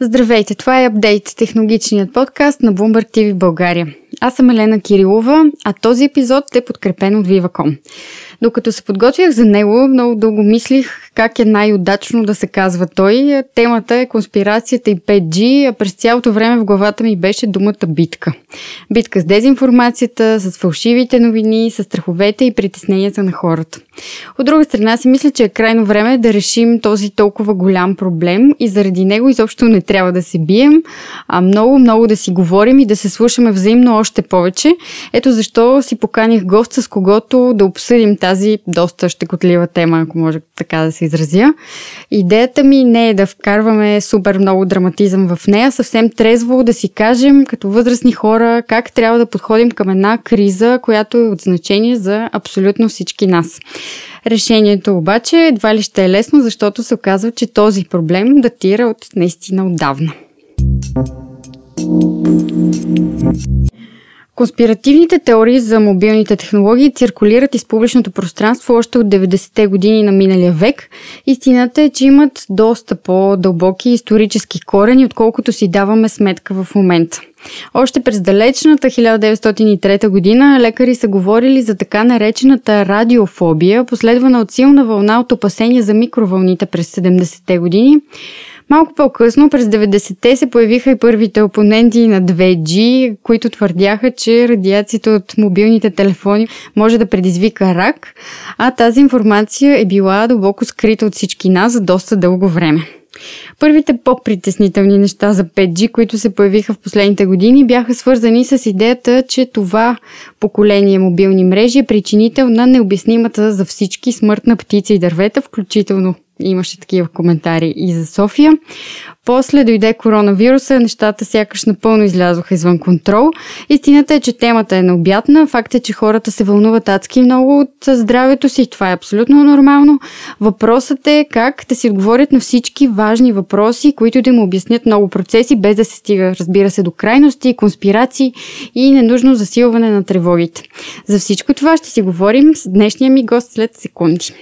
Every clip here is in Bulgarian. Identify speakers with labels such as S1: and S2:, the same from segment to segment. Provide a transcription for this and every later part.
S1: Здравейте, това е Апдейт, технологичният подкаст на Bloomberg TV България. Аз съм Елена Кирилова, а този епизод е подкрепен от Viva.com. Докато се подготвях за него, много дълго мислих как е най-удачно да се казва той. Темата е конспирацията и 5G, а през цялото време в главата ми беше думата битка. Битка с дезинформацията, с фалшивите новини, с страховете и притесненията на хората. От друга страна си мисля, че е крайно време да решим този толкова голям проблем и заради него изобщо не трябва да се бием, а много, много да си говорим и да се слушаме взаимно още повече. Ето защо си поканих гост, с когото да обсъдим тази доста щекотлива тема, ако може така да се изразя. Идеята ми не е да вкарваме супер много драматизъм в нея, съвсем трезво да си кажем като възрастни хора как трябва да подходим към една криза, която е от значение за абсолютно всички нас. Решението обаче едва ли ще е лесно, защото се оказва, че този проблем датира от наистина отдавна. Конспиративните теории за мобилните технологии циркулират из публичното пространство още от 90-те години на миналия век. Истината е, че имат доста по-дълбоки исторически корени, отколкото си даваме сметка в момента. Още през далечната 1903 година лекари са говорили за така наречената радиофобия, последвана от силна вълна от опасения за микровълните през 70-те години. Малко по-късно, през 90-те, се появиха и първите опоненти на 2G, които твърдяха, че радиацията от мобилните телефони може да предизвика рак, а тази информация е била дълбоко скрита от всички нас за доста дълго време. Първите по-притеснителни неща за 5G, които се появиха в последните години, бяха свързани с идеята, че това поколение мобилни мрежи е причинител на необяснимата за всички смърт на птици и дървета, включително имаше такива коментари и за София. После дойде коронавируса, нещата сякаш напълно излязоха извън контрол. Истината е, че темата е необятна. Факт е, че хората се вълнуват адски много от здравето си. Това е абсолютно нормално. Въпросът е как да си отговорят на всички важни въпроси, които да им обяснят много процеси, без да се стига, разбира се, до крайности, конспирации и ненужно засилване на тревогите. За всичко това ще си говорим с днешния ми гост след секунди.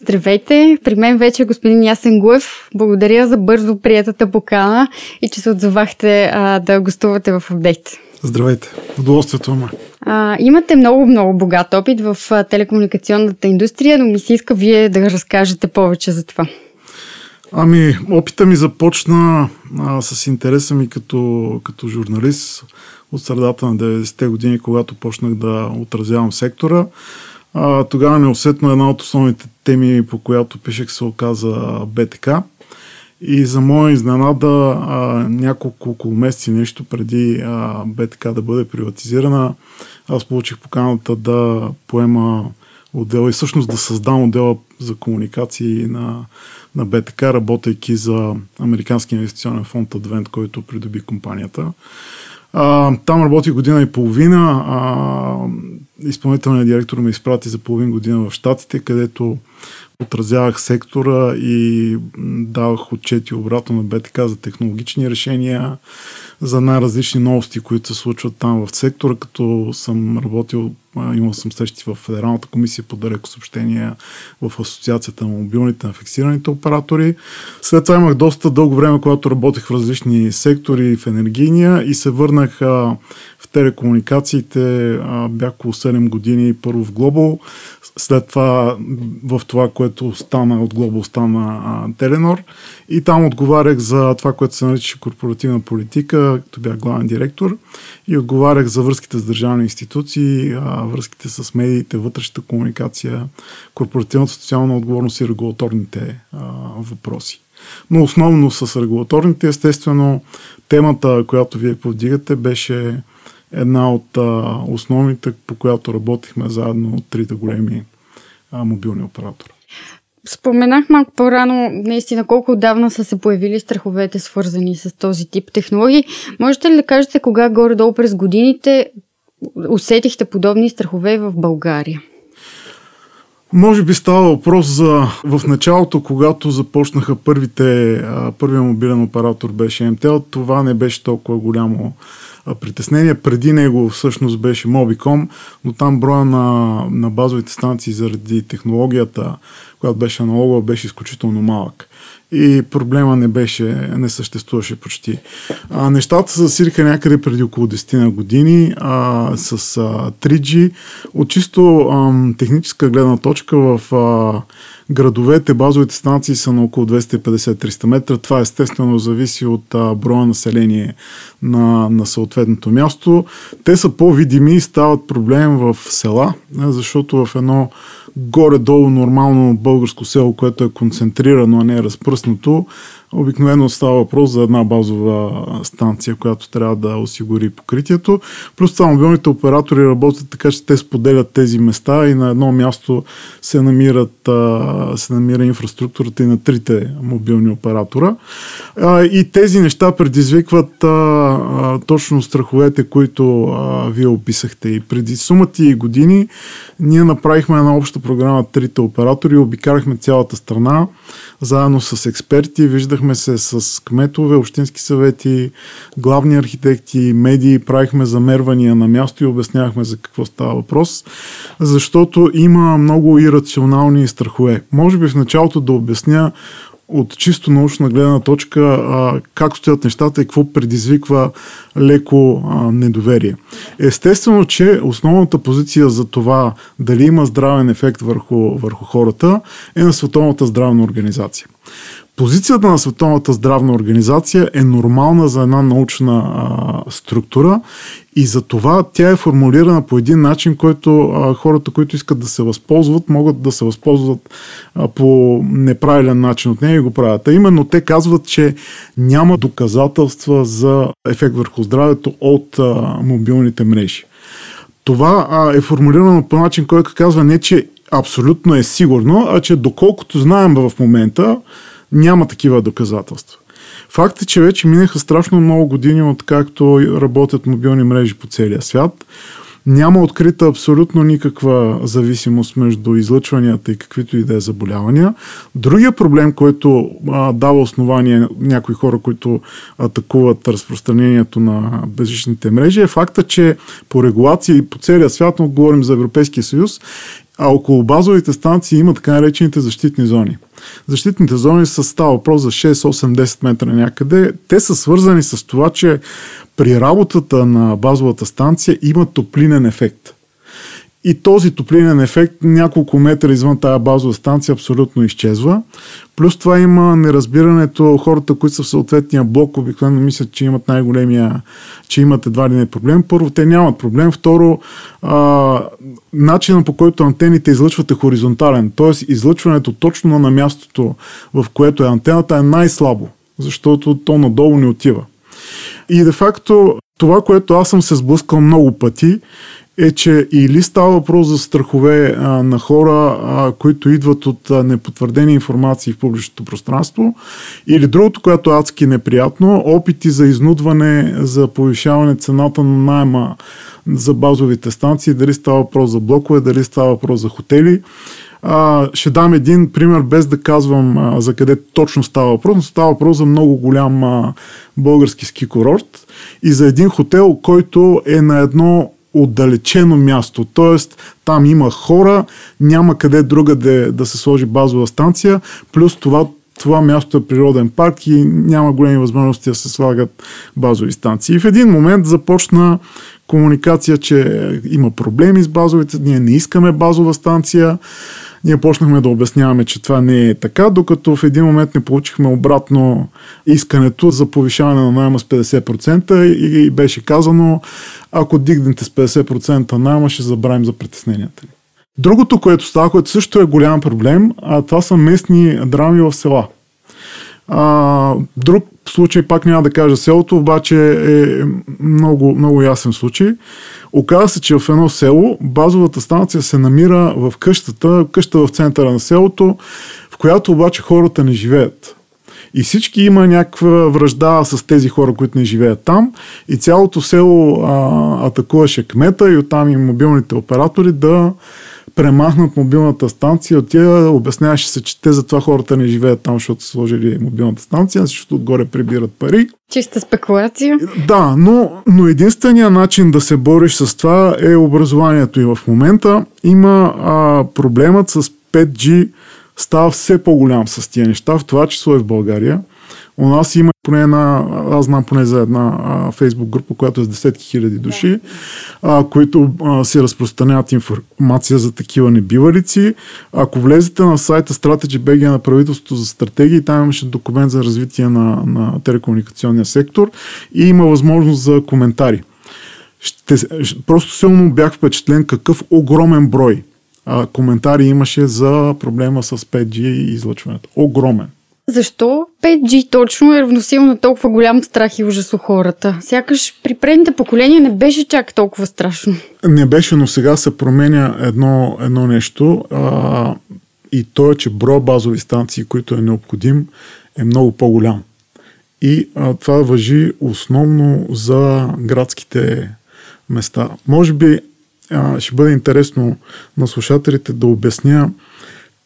S1: Здравейте, при мен вече е господин Ясен Гуев. Благодаря за бързо приятата покана и че се отзовахте а, да гостувате в апдейт.
S2: Здравейте, удоволствието ме.
S1: А, имате много, много богат опит в а, телекомуникационната индустрия, но ми се иска вие да разкажете повече за това.
S2: Ами, опита ми започна а, с интереса ми като, като журналист от средата на 90-те години, когато почнах да отразявам сектора. А, тогава неусетно една от основните теми, по която пишех, се оказа БТК. И за моя изненада, а, няколко около месеци нещо преди а, БТК да бъде приватизирана, аз получих поканата да поема отдела и всъщност да създам отдела за комуникации на, на БТК, работейки за Американски инвестиционен фонд Адвент, който придоби компанията. А, там работи година и половина. А, изпълнителният директор ме изпрати за половин година в Штатите, където отразявах сектора и давах отчети обратно на БТК за технологични решения, за най-различни новости, които се случват там в сектора, като съм работил, имал съм срещи в Федералната комисия по далеко съобщения, в Асоциацията на мобилните на фиксираните оператори. След това имах доста дълго време, когато работех в различни сектори в енергийния и се върнах телекомуникациите. Бях около 7 години първо в Глобал, след това в това, което стана от Глобал, стана Теленор и там отговарях за това, което се нарича корпоративна политика, като бях главен директор и отговарях за връзките с държавни институции, връзките с медиите, вътрешната комуникация, корпоративната социална отговорност и регулаторните въпроси. Но основно с регулаторните, естествено, темата, която вие повдигате, беше една от а, основните, по която работихме заедно от трите големи а, мобилни оператора.
S1: Споменах малко по-рано наистина колко отдавна са се появили страховете, свързани с този тип технологии. Можете ли да кажете кога горе-долу през годините усетихте подобни страхове в България?
S2: Може би става въпрос за в началото, когато започнаха първите, първият мобилен оператор беше МТЛ, това не беше толкова голямо притеснение. Преди него всъщност беше Mobicom, но там броя на, на базовите станции заради технологията, която беше аналогова, беше изключително малък и проблема не беше, не съществуваше почти. А, нещата се засилиха някъде преди около 10 на години а, с а, 3G. От чисто а, техническа гледна точка в а, градовете базовите станции са на около 250-300 метра. Това естествено зависи от броя население на, на съответното място. Те са по-видими и стават проблем в села, защото в едно горе-долу нормално българско село, което е концентрирано, а не е разпръснато, Обикновено става въпрос за една базова станция, която трябва да осигури покритието. Плюс това мобилните оператори работят така, че те споделят тези места и на едно място се, намират, се намира инфраструктурата и на трите мобилни оператора. И тези неща предизвикват точно страховете, които вие описахте. И преди сумати и години ние направихме една обща програма трите оператори, обикарахме цялата страна заедно с експерти, виждахме се с кметове, общински съвети, главни архитекти, медии, правихме замервания на място и обяснявахме за какво става въпрос, защото има много ирационални страхове. Може би в началото да обясня от чисто научна гледна точка как стоят нещата и какво предизвиква леко недоверие. Естествено, че основната позиция за това дали има здравен ефект върху, върху хората е на Световната здравна организация. Позицията на Световната здравна организация е нормална за една научна а, структура и за това тя е формулирана по един начин, който а, хората, които искат да се възползват, могат да се възползват а, по неправилен начин от нея и го правят. А именно те казват, че няма доказателства за ефект върху здравето от а, мобилните мрежи. Това а, е формулирано по начин, който казва не, че абсолютно е сигурно, а че доколкото знаем в момента, няма такива доказателства. Факт е, че вече минаха страшно много години от както работят мобилни мрежи по целия свят. Няма открита абсолютно никаква зависимост между излъчванията и каквито и да е заболявания. Другия проблем, който а, дава основание някои хора, които атакуват разпространението на безжичните мрежи, е факта, че по регулации по целия свят, но говорим за Европейския съюз, а около базовите станции има така наречените защитни зони. Защитните зони са става въпрос за 6, 8, 10 метра някъде. Те са свързани с това, че при работата на базовата станция има топлинен ефект. И този топлинен ефект няколко метра извън тази базова станция абсолютно изчезва. Плюс това има неразбирането, хората, които са в съответния блок, обикновено мислят, че имат най-големия, че имат едва ли не проблем. Първо, те нямат проблем. Второ, а, начинът по който антените излъчват е хоризонтален. Тоест, излъчването точно на мястото, в което е антената, е най-слабо, защото то надолу не отива. И де факто, това, което аз съм се сблъскал много пъти, е, че или става въпрос за страхове а, на хора, а, които идват от а, непотвърдени информации в публичното пространство, или другото, което е адски неприятно, опити за изнудване, за повишаване цената на найма за базовите станции, дали става въпрос за блокове, дали става въпрос за хотели. А, ще дам един пример, без да казвам а, за къде точно става въпрос, но става въпрос за много голям а, български ски курорт и за един хотел, който е на едно отдалечено място, т.е. там има хора, няма къде друга да, да се сложи базова станция, плюс това това място е природен парк и няма големи възможности да се слагат базови станции. И в един момент започна комуникация, че има проблеми с базовите, ние не искаме базова станция. Ние почнахме да обясняваме, че това не е така, докато в един момент не получихме обратно искането за повишаване на найма с 50% и беше казано, ако дигнете с 50% найма, ще забравим за притесненията ни. Другото, което става, което също е голям проблем, а това са местни драми в села. А, друг случай, пак няма да кажа селото, обаче е много, много ясен случай. Оказва се, че в едно село базовата станция се намира в къщата, къща в центъра на селото, в която обаче хората не живеят. И всички има някаква връжда с тези хора, които не живеят там. И цялото село а, атакуваше кмета и оттам и мобилните оператори да премахнат мобилната станция, от тя обясняваше се, че те затова хората не живеят там, защото са сложили мобилната станция, защото отгоре прибират пари.
S1: Чиста спекулация.
S2: Да, но, но единствения начин да се бориш с това е образованието. И в момента има а, проблемът с 5G става все по-голям с тия неща, в това число и в България. У нас има поне една, аз знам поне за една а, фейсбук група, която е с десетки хиляди души, а, които а, си разпространяват информация за такива небивалици. Ако влезете на сайта Strategy BG на правителството за стратегии, там имаше документ за развитие на, на телекомуникационния сектор и има възможност за коментари. Ще, просто силно бях впечатлен какъв огромен брой а, коментари имаше за проблема с 5G и излъчването. Огромен.
S1: Защо 5G точно е равносилно на толкова голям страх и ужас у хората? Сякаш при предните поколения не беше чак толкова страшно.
S2: Не беше, но сега се променя едно, едно нещо а, и то е, че броя базови станции, които е необходим, е много по-голям. И а, това въжи основно за градските места. Може би ще бъде интересно на слушателите да обясня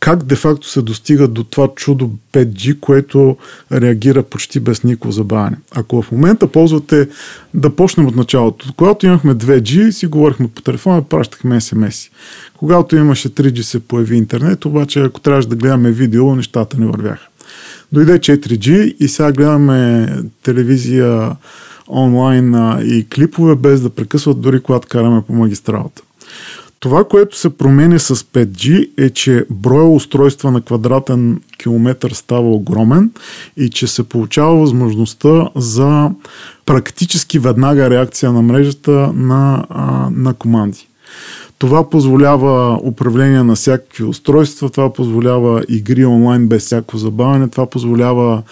S2: как де-факто се достига до това чудо 5G, което реагира почти без никакво забавяне. Ако в момента ползвате, да почнем от началото. Когато имахме 2G, си говорихме по телефона, пращахме SMS. Когато имаше 3G се появи интернет, обаче ако трябваше да гледаме видео, нещата не вървяха. Дойде 4G и сега гледаме телевизия онлайн и клипове без да прекъсват дори когато караме по магистралата. Това, което се променя с 5G е, че броя устройства на квадратен километър става огромен и че се получава възможността за практически веднага реакция на мрежата на, на команди. Това позволява управление на всякакви устройства, това позволява игри онлайн без всяко забавяне, това позволява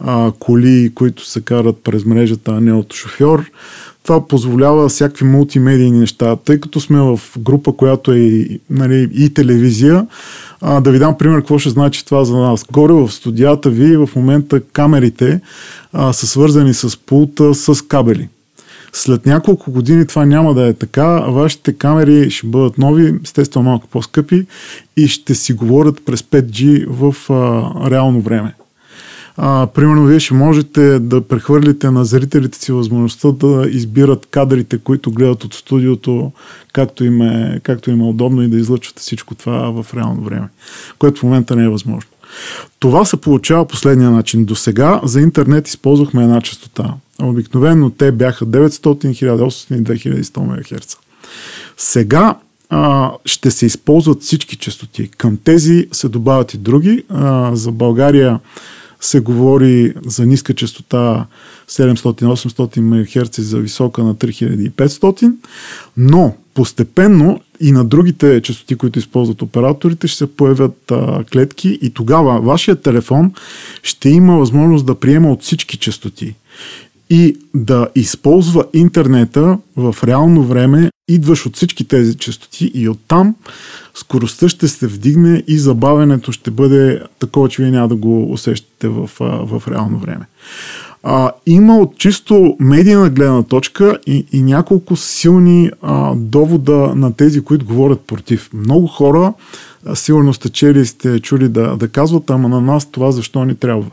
S2: а, коли, които се карат през мрежата, а не от шофьор. Това позволява всякакви мултимедийни неща. Тъй като сме в група, която е нали, и телевизия, а, да ви дам пример какво ще значи това за нас. Горе в студията ви в момента камерите а, са свързани с пулта с кабели. След няколко години това няма да е така. Вашите камери ще бъдат нови, естествено малко по-скъпи и ще си говорят през 5G в а, реално време. А, примерно, вие ще можете да прехвърлите на зрителите си възможността да избират кадрите, които гледат от студиото, както им е, както им е удобно и да излъчвате всичко това в реално време, което в момента не е възможно. Това се получава последния начин. До сега за интернет използвахме една частота. Обикновено те бяха 900, 1800 и 2100 МГц. Сега а, ще се използват всички частоти. Към тези се добавят и други. А, за България се говори за ниска частота 700-800 МГц за висока на 3500, но постепенно и на другите частоти, които използват операторите, ще се появят а, клетки и тогава вашия телефон ще има възможност да приема от всички частоти и да използва интернета в реално време, идваш от всички тези частоти и оттам скоростта ще се вдигне и забавянето ще бъде такова, че вие няма да го усещате в, в реално време. А, има от чисто медийна гледна точка и, и няколко силни а, довода на тези, които говорят против. Много хора, сигурно сте чели сте чули да, да казват, ама на нас това защо ни трябва.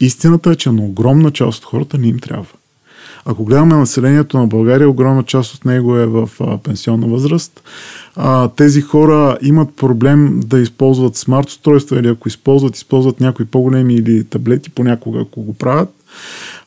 S2: Истината е, че на огромна част от хората не им трябва. Ако гледаме населението на България, огромна част от него е в а, пенсионна възраст. А, тези хора имат проблем да използват смарт устройства или ако използват, използват някои по-големи или таблети понякога, ако го правят.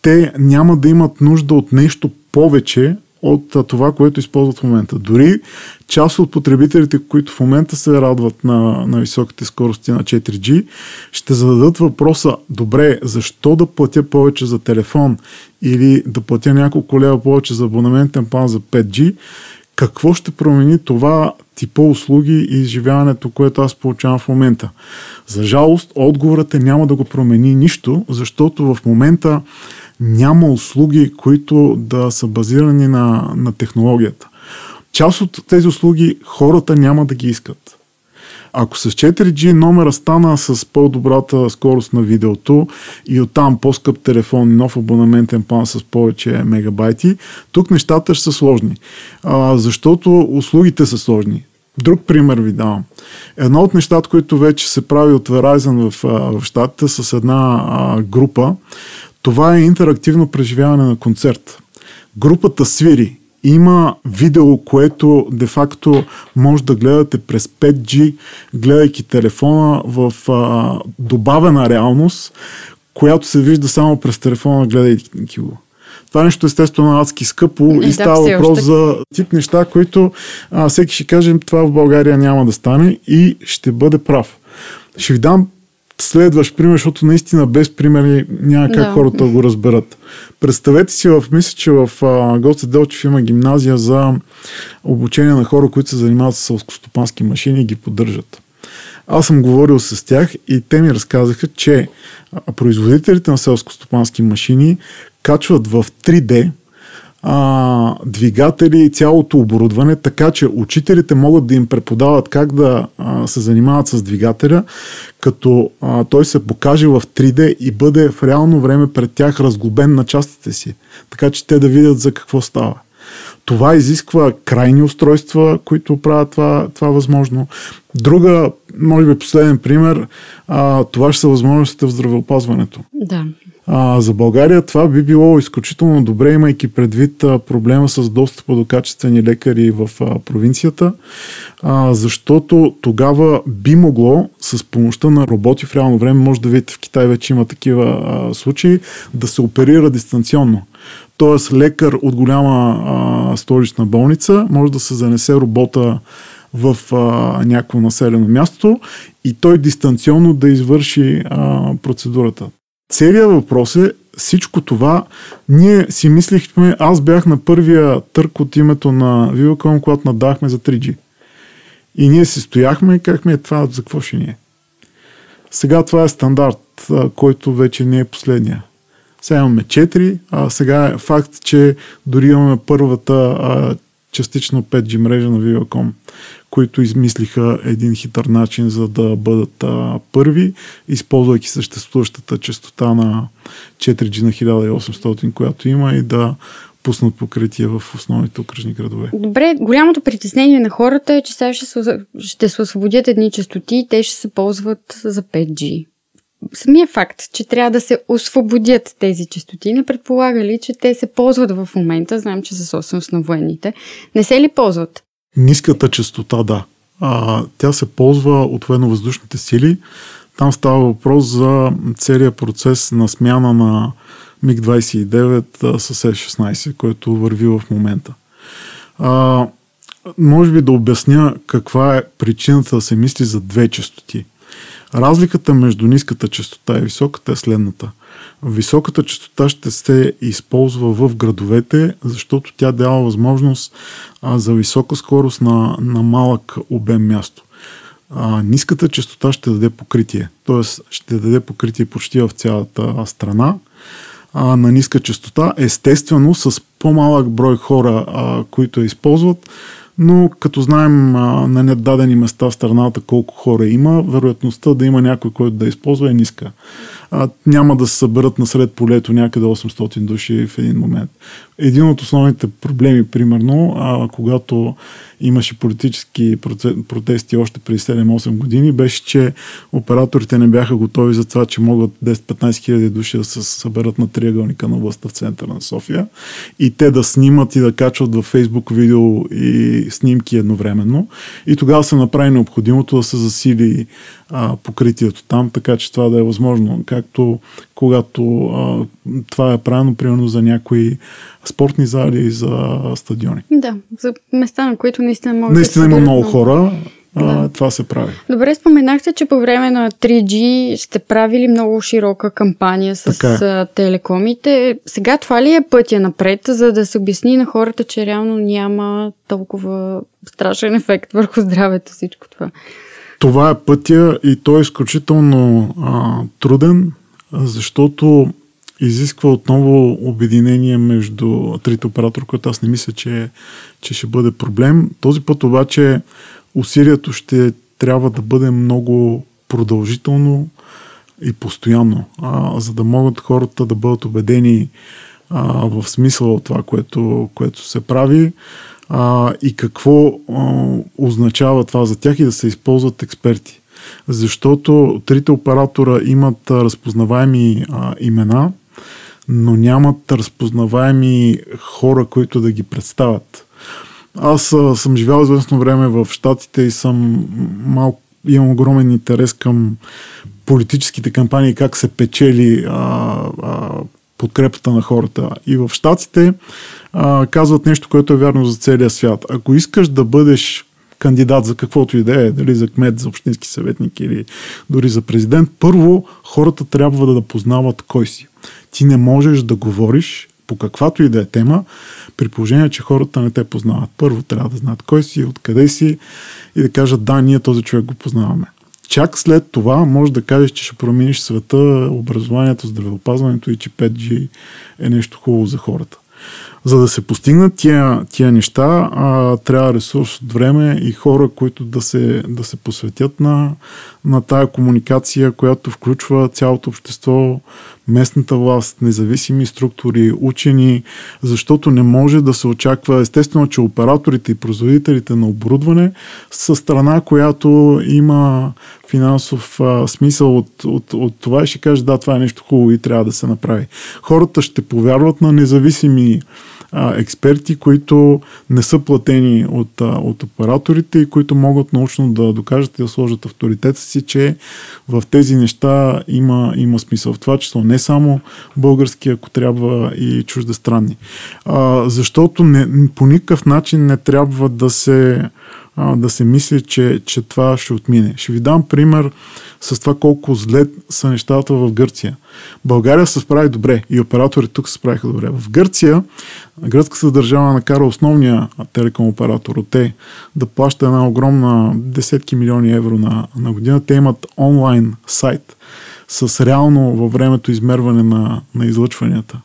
S2: Те няма да имат нужда от нещо повече от това, което използват в момента. Дори част от потребителите, които в момента се радват на, на високите скорости на 4G, ще зададат въпроса, добре, защо да платя повече за телефон или да платя няколко лева повече за абонаментен план за 5G, какво ще промени това типа услуги и изживяването, което аз получавам в момента? За жалост, отговорът е няма да го промени нищо, защото в момента няма услуги, които да са базирани на, на технологията. Част от тези услуги хората няма да ги искат. Ако с 4G номера стана с по-добрата скорост на видеото и оттам по-скъп телефон, нов абонаментен план с повече мегабайти, тук нещата ще са сложни. А, защото услугите са сложни. Друг пример ви давам. Едно от нещата, които вече се прави от Verizon в, в щатите с една а, група, това е интерактивно преживяване на концерт. Групата свири. Има видео, което де-факто може да гледате през 5G, гледайки телефона в а, добавена реалност, която се вижда само през телефона, гледайки го. Това нещо естествено адски скъпо и, и става да, въпрос още... за тип неща, които а, всеки ще каже, това в България няма да стане и ще бъде прав. Ще ви дам следващ пример, защото наистина без примери няма как да. хората го разберат. Представете си, в, мисля, че в Гоце Делчев има гимназия за обучение на хора, които се занимават с селскостопански машини и ги поддържат. Аз съм говорил с тях и те ми разказаха, че производителите на селско-стопански машини качват в 3D а, двигатели и цялото оборудване, така че учителите могат да им преподават как да а, се занимават с двигателя, като а, той се покаже в 3D и бъде в реално време пред тях разглобен на частите си, така че те да видят за какво става. Това изисква крайни устройства, които правят това, това възможно. Друга, може би последен пример, а, това ще са възможностите в здравеопазването.
S1: Да.
S2: А, за България това би било изключително добре, имайки предвид а, проблема с достъпа до качествени лекари в а, провинцията, а, защото тогава би могло с помощта на роботи в реално време, може да видите в Китай вече има такива а, случаи, да се оперира дистанционно. Тоест лекар от голяма а, столична болница може да се занесе робота в а, някакво населено място и той дистанционно да извърши а, процедурата. Целият въпрос е всичко това. Ние си мислихме, аз бях на първия търк от името на Viacom, когато надахме за 3G. И ние си стояхме и казахме, това за какво ще ни е? Сега това е стандарт, който вече не е последния. Сега имаме 4, а сега е факт, че дори имаме първата а, частично 5G мрежа на Viacom, които измислиха един хитър начин за да бъдат а, първи, използвайки съществуващата частота на 4G на 1800, която има и да пуснат покритие в основните окръжни градове.
S1: Добре, голямото притеснение на хората е, че сега ще се, ще се освободят едни частоти и те ще се ползват за 5G самия факт, че трябва да се освободят тези частоти, не предполага ли, че те се ползват в момента, знам, че са собственост на военните, не се ли ползват?
S2: Ниската частота, да. А, тя се ползва от военно-въздушните сили. Там става въпрос за целият процес на смяна на МиГ-29 с F-16, който върви в момента. А, може би да обясня каква е причината да се мисли за две частоти. Разликата между ниската частота и високата е следната. Високата частота ще се използва в градовете, защото тя дава възможност за висока скорост на, на малък обем място. А, ниската частота ще даде покритие, т.е. ще даде покритие почти в цялата страна а, на ниска частота, естествено с по-малък брой хора, а, които я използват, но като знаем а, на недадени места в страната колко хора има, вероятността да има някой, който да използва е ниска. А, няма да се съберат насред полето някъде 800 души в един момент. Един от основните проблеми, примерно, а, когато имаше политически протести още преди 7-8 години, беше, че операторите не бяха готови за това, че могат 10-15 хиляди души да се съберат на триъгълника на властта в центъра на София и те да снимат и да качват във Facebook видео и снимки едновременно. И тогава се направи необходимото да се засили а, покритието там, така че това да е възможно. Както когато а, това е правилно, примерно за някои спортни зали и за стадиони.
S1: Да, за места, на които наистина могат
S2: Наистина да има много хора. Да. А, това се прави.
S1: Добре, споменахте, че по време на 3G сте правили много широка кампания с е. телекомите. Сега това ли е пътя напред, за да се обясни на хората, че реално няма толкова страшен ефект върху здравето всичко това?
S2: Това е пътя и той е изключително а, труден, защото изисква отново обединение между трите оператора, което аз не мисля, че, че ще бъде проблем. Този път обаче усилието ще трябва да бъде много продължително и постоянно, а, за да могат хората да бъдат убедени а, в смисъл от това, което, което се прави. А, и какво а, означава това за тях и да се използват експерти. Защото трите оператора имат разпознаваеми а, имена, но нямат разпознаваеми хора, които да ги представят. Аз а, съм живял известно време в Штатите и съм малко имам огромен интерес към политическите кампании, как се печели а, а, подкрепата на хората. И в Штатите а, казват нещо, което е вярно за целия свят. Ако искаш да бъдеш кандидат за каквото и да е, дали за кмет, за общински съветник или дори за президент, първо хората трябва да, познават кой си. Ти не можеш да говориш по каквато и да е тема, при положение, че хората не те познават. Първо трябва да знаят кой си, откъде си и да кажат да, ние този човек го познаваме. Чак след това може да кажеш, че ще промениш света, образованието, здравеопазването и че 5G е нещо хубаво за хората. За да се постигнат тия, тия неща, а, трябва ресурс от време и хора, които да се, да се посветят на, на тая комуникация, която включва цялото общество, местната власт, независими структури, учени, защото не може да се очаква, естествено, че операторите и производителите на оборудване са страна, която има финансов а, смисъл от, от, от това и ще каже да, това е нещо хубаво и трябва да се направи. Хората ще повярват на независими а, експерти, които не са платени от, а, от операторите и които могат научно да докажат и да сложат авторитета си, че в тези неща има, има смисъл. В това число не само български, ако трябва и чуждестранни. А, защото не, по никакъв начин не трябва да се а, да се мисли, че, че това ще отмине. Ще ви дам пример с това колко зле са нещата в Гърция. България се справи добре и оператори тук се справиха добре. В Гърция гръцката държава накара основния телеком оператор от те да плаща една огромна десетки милиони евро на, на година. Те имат онлайн сайт с реално във времето измерване на, на излъчванията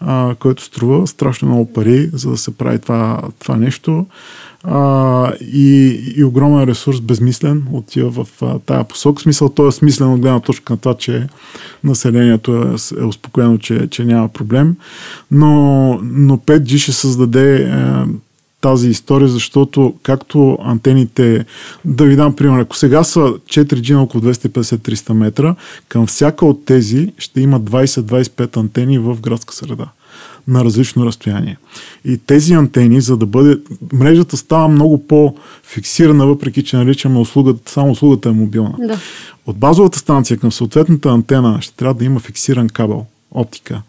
S2: а, който струва страшно много пари, за да се прави това, това нещо а, и, и огромен ресурс безмислен отива в а, тая посок. Смисъл, той е смислен от гледна точка на това, че населението е, е успокоено, че, че няма проблем. Но, но 5G ще създаде е, тази история, защото както антените, да ви дам пример, ако сега са 4G на около 250-300 метра, към всяка от тези ще има 20-25 антени в градска среда на различно разстояние. И тези антени, за да бъде... Мрежата става много по-фиксирана, въпреки че наричаме услугата, само услугата е мобилна.
S1: Да.
S2: От базовата станция към съответната антена ще трябва да има фиксиран кабел, оптика.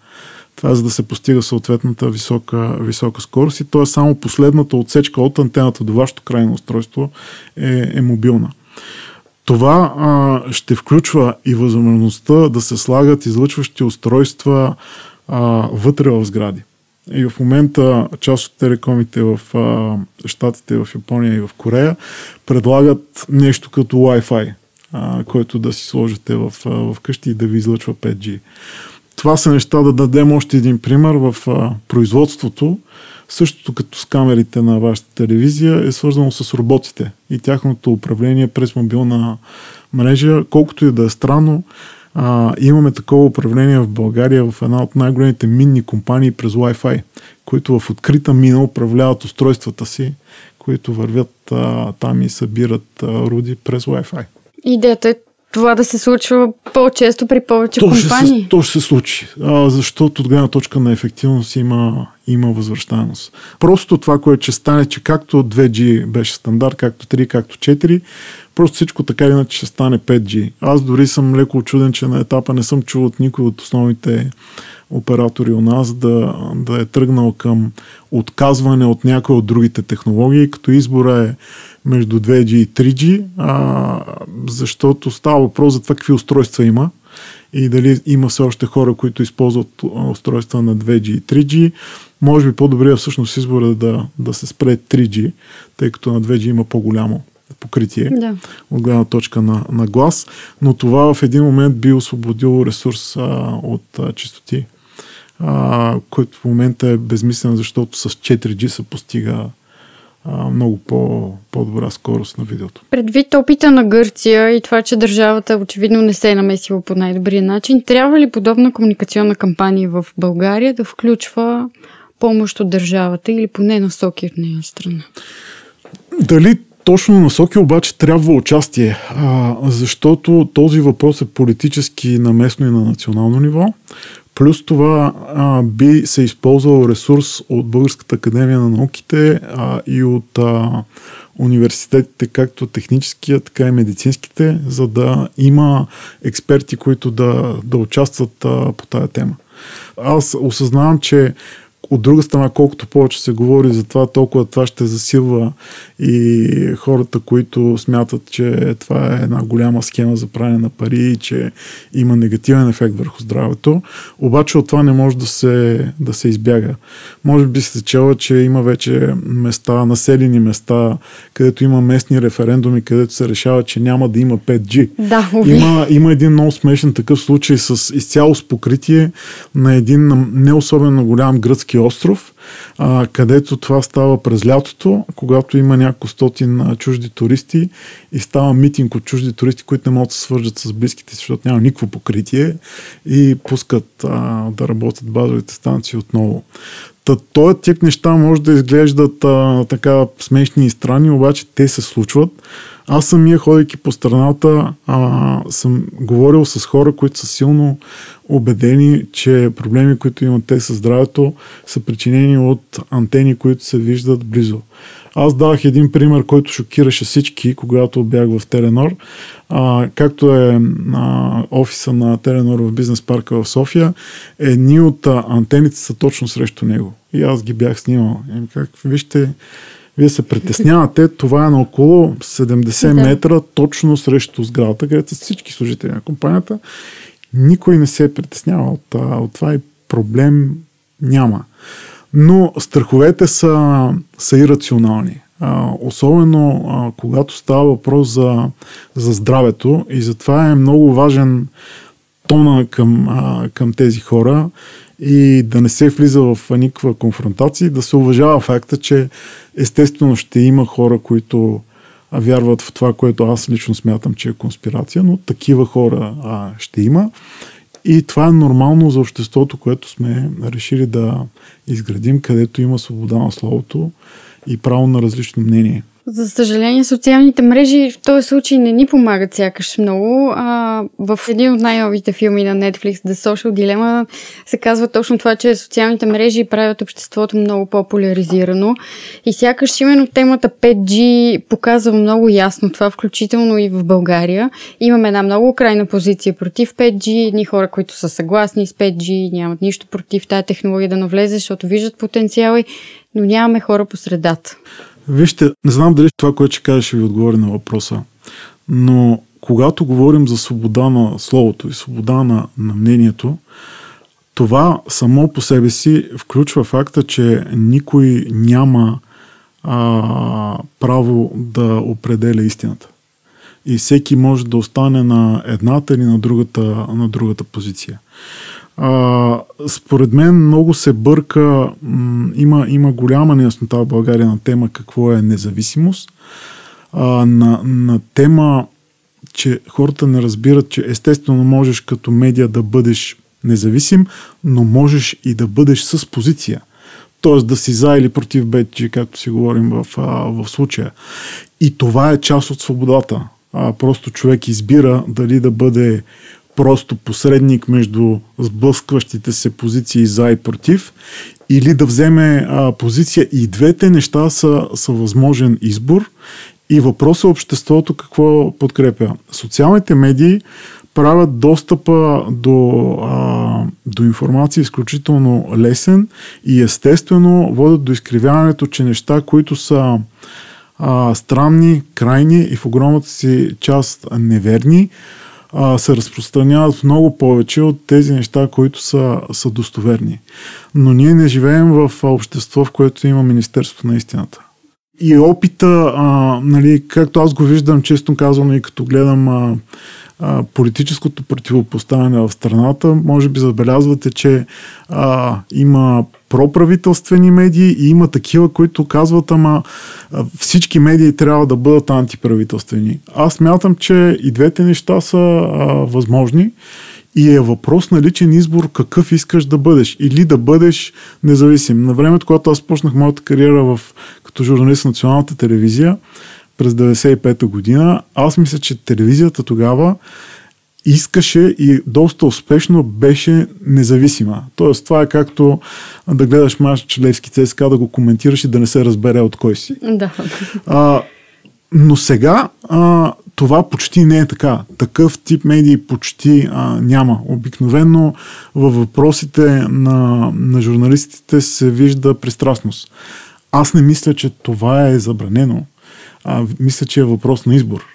S2: Това е за да се постига съответната висока, висока скорост и то е само последната отсечка от антената до вашето крайно устройство е, е мобилна. Това а, ще включва и възможността да се слагат излъчващи устройства а, вътре в сгради. И в момента част от телекомите в а, Штатите, в Япония и в Корея предлагат нещо като Wi-Fi, а, който да си сложите в, а, в къщи и да ви излъчва 5G. Това са неща да дадем още един пример в а, производството. Същото като с камерите на вашата телевизия е свързано с роботите и тяхното управление през мобилна мрежа, колкото и да е странно а, имаме такова управление в България в една от най-големите минни компании през Wi-Fi, които в открита мина управляват устройствата си, които вървят а, там и събират а, руди през Wi-Fi.
S1: Идеята е това да се случва по-често при повече то компании.
S2: Ще се, то ще се случи, а, защото от гледна точка на ефективност има, има възвръщаемост. Просто това, което ще стане, че както 2G беше стандарт, както 3, както 4, просто всичко така или иначе ще стане 5G. Аз дори съм леко очуден, че на етапа не съм чул от никой от основните оператори у нас да, да е тръгнал към отказване от някои от другите технологии, като избора е между 2G и 3G, а, защото става въпрос за това какви устройства има и дали има все още хора, които използват устройства на 2G и 3G. Може би по-добре всъщност избора е да, да се спре 3G, тъй като на 2G има по-голямо покритие
S1: да.
S2: от гледна точка на, на глас, но това в един момент би освободило ресурс а, от а, чистоти, а, който в момента е безмислен, защото с 4G се постига а, много по, по-добра скорост на видеото.
S1: Предвид опита на Гърция и това, че държавата очевидно не се е намесила по най-добрия начин, трябва ли подобна комуникационна кампания в България да включва помощ от държавата или поне насоки от нея страна?
S2: Дали точно насоки обаче трябва участие, а, защото този въпрос е политически на местно и на национално ниво. Плюс това а, би се използвал ресурс от Българската академия на науките а, и от а, университетите, както техническия, така и медицинските, за да има експерти, които да, да участват а, по тая тема. Аз осъзнавам, че от друга страна, колкото повече се говори за това, толкова това ще засилва и хората, които смятат, че това е една голяма схема за правене на пари и че има негативен ефект върху здравето. Обаче от това не може да се, да се избяга. Може би се чела, че има вече места, населени места, където има местни референдуми, където се решава, че няма да има 5G.
S1: Да,
S2: има, има един много смешен такъв случай с изцяло с покритие на един не особено голям гръцки остров, а, където това става през лятото, когато има няколко стотин чужди туристи и става митинг от чужди туристи, които не могат да се свържат с близките, защото няма никакво покритие и пускат а, да работят базовите станции отново. Та, този тип неща може да изглеждат а, така смешни и странни, обаче те се случват. Аз самия, ходейки по страната, а, съм говорил с хора, които са силно убедени, че проблеми, които имат те със здравето, са причинени от антени, които се виждат близо. Аз давах един пример, който шокираше всички, когато бях в Теленор. А, както е а, офиса на Теленор в бизнес парка в София, едни от а, антените са точно срещу него. И аз ги бях снимал. Как, вижте, вие се притеснявате, това е на около 70 да. метра точно срещу сградата, където са всички служители на компанията. Никой не се е притеснявал от, от това и проблем няма. Но страховете са, са ирационални. А, особено а, когато става въпрос за, за здравето и затова е много важен тона към, а, към тези хора и да не се влиза в никаква конфронтация, да се уважава факта, че естествено ще има хора, които вярват в това, което аз лично смятам, че е конспирация, но такива хора а, ще има. И това е нормално за обществото, което сме решили да изградим, където има свобода на словото и право на различно мнение.
S1: За съжаление, социалните мрежи в този случай не ни помагат сякаш много. А, в един от най-новите филми на Netflix, The Social Dilemma, се казва точно това, че социалните мрежи правят обществото много по-поляризирано. И сякаш именно темата 5G показва много ясно това, включително и в България. Имаме една много крайна позиция против 5G, едни хора, които са съгласни с 5G, нямат нищо против тази технология да навлезе, защото виждат потенциали, но нямаме хора по средата.
S2: Вижте, не знам дали това, което ще кажа, ще ви отговори на въпроса, но когато говорим за свобода на словото и свобода на, на мнението, това само по себе си включва факта, че никой няма а, право да определя истината. И всеки може да остане на едната или на другата, на другата позиция. А, според мен много се бърка, м, има, има голяма неяснота в България на тема какво е независимост, а, на, на тема, че хората не разбират, че естествено можеш като медия да бъдеш независим, но можеш и да бъдеш с позиция. Тоест да си за или против бетчи, както си говорим в, в случая. И това е част от свободата. А, просто човек избира дали да бъде просто посредник между сблъскващите се позиции за и против, или да вземе а, позиция. И двете неща са, са възможен избор. И въпросът е обществото какво подкрепя. Социалните медии правят достъпа до, а, до информация изключително лесен и естествено водят до изкривяването, че неща, които са а, странни, крайни и в огромната си част неверни, а, се разпространяват много повече от тези неща, които са, са достоверни. Но ние не живеем в общество, в което има Министерството на истината. И опита, а, нали, както аз го виждам, често казвам и като гледам а, политическото противопоставяне в страната, може би забелязвате, че а, има проправителствени медии и има такива, които казват, ама всички медии трябва да бъдат антиправителствени. Аз мятам, че и двете неща са а, възможни И е въпрос на личен избор какъв искаш да бъдеш или да бъдеш независим. На времето, когато аз почнах моята кариера в, като журналист на националната телевизия през 95-та година, аз мисля, че телевизията тогава искаше и доста успешно беше независима. Тоест, това е както да гледаш мач Левски ЦСКА, да го коментираш и да не се разбере от кой си.
S1: Да.
S2: А, но сега а, това почти не е така. Такъв тип медии почти а, няма. Обикновено във въпросите на, на журналистите се вижда пристрастност. Аз не мисля, че това е забранено. А, мисля, че е въпрос на избор.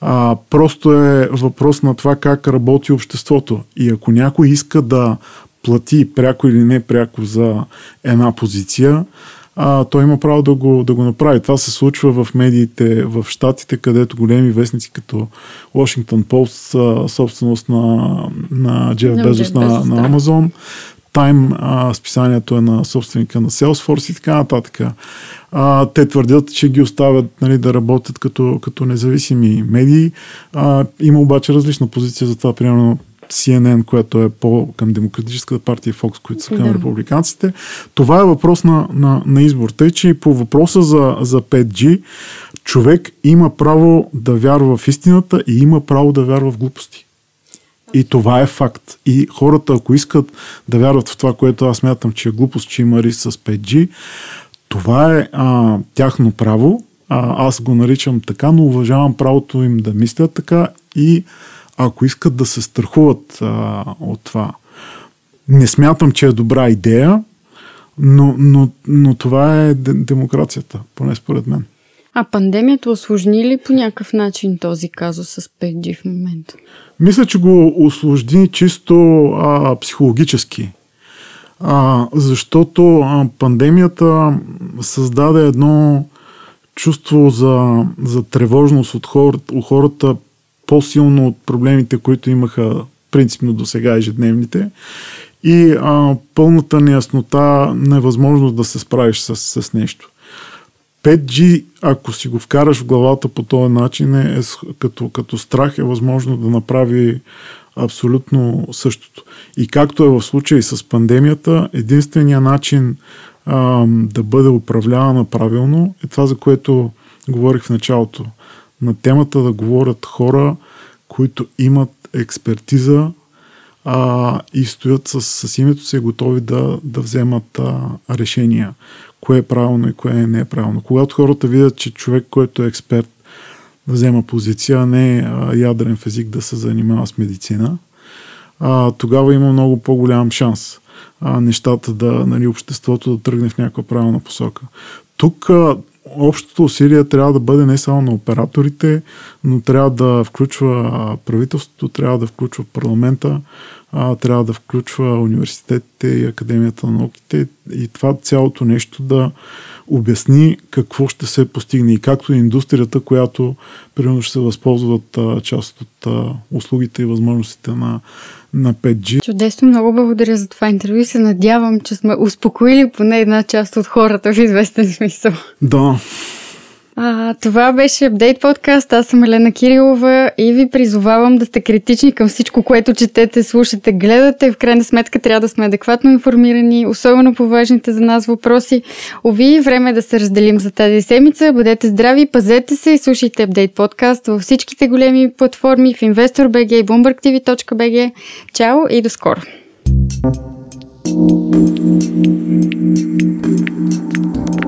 S2: А, просто е въпрос на това как работи обществото. И ако някой иска да плати пряко или не пряко за една позиция, а, той има право да го, да го направи. Това се случва в медиите в Штатите, където големи вестници като Washington Post, собственост на, на Джеф Безос на, на Амазон, Time, а, списанието е на собственика на Salesforce и така нататък. А, те твърдят, че ги оставят нали, да работят като, като независими медии. А, има обаче различна позиция за това. Примерно CNN, която е по към Демократическата партия Fox, които са към да. републиканците. Това е въпрос на, на, на избор. Тъй, че по въпроса за, за 5G, човек има право да вярва в истината и има право да вярва в глупости. И това е факт. И хората, ако искат да вярват в това, което аз мятам, че е глупост, че има риск с 5G, това е а, тяхно право. А, аз го наричам така, но уважавам правото им да мислят така и ако искат да се страхуват а, от това. Не смятам, че е добра идея, но, но, но това е демокрацията, поне според мен.
S1: А пандемията осложни ли по някакъв начин този казус с 5G в момента?
S2: Мисля, че го осложни чисто а, психологически. А, защото а, пандемията създаде едно чувство за, за тревожност от хората, у хората по-силно от проблемите, които имаха принципно до сега ежедневните и а, пълната неяснота, невъзможност да се справиш с, с нещо. 5G, ако си го вкараш в главата по този начин, е, е като, като страх е възможно да направи абсолютно същото. И както е в случай с пандемията, единственият начин а, да бъде управлявана правилно е това, за което говорих в началото. На темата да говорят хора, които имат експертиза а, и стоят с, с името си готови да, да вземат а, решения кое е правилно и кое не е правилно. Когато хората видят, че човек, който е експерт, да взема позиция, а не а, ядрен физик да се занимава с медицина, а, тогава има много по-голям шанс а, нещата да, нали, обществото да тръгне в някаква правилна посока. Тук а, общото усилие трябва да бъде не само на операторите, но трябва да включва правителството, трябва да включва парламента, трябва да включва университетите и Академията на науките. И това цялото нещо да обясни какво ще се постигне. И както и индустрията, която примерно ще се възползват част от услугите и възможностите на, на 5G.
S1: Чудесно, много благодаря за това интервю и се надявам, че сме успокоили поне една част от хората в известен смисъл.
S2: Да.
S1: А, това беше Апдейт подкаст. Аз съм Елена Кирилова и ви призовавам да сте критични към всичко, което четете, слушате, гледате. В крайна сметка трябва да сме адекватно информирани, особено по важните за нас въпроси. Ови, време е да се разделим за тази седмица. Бъдете здрави, пазете се и слушайте Апдейт подкаст във всичките големи платформи в InvestorBG и BloombergTV.bg. Чао и до скоро! thank you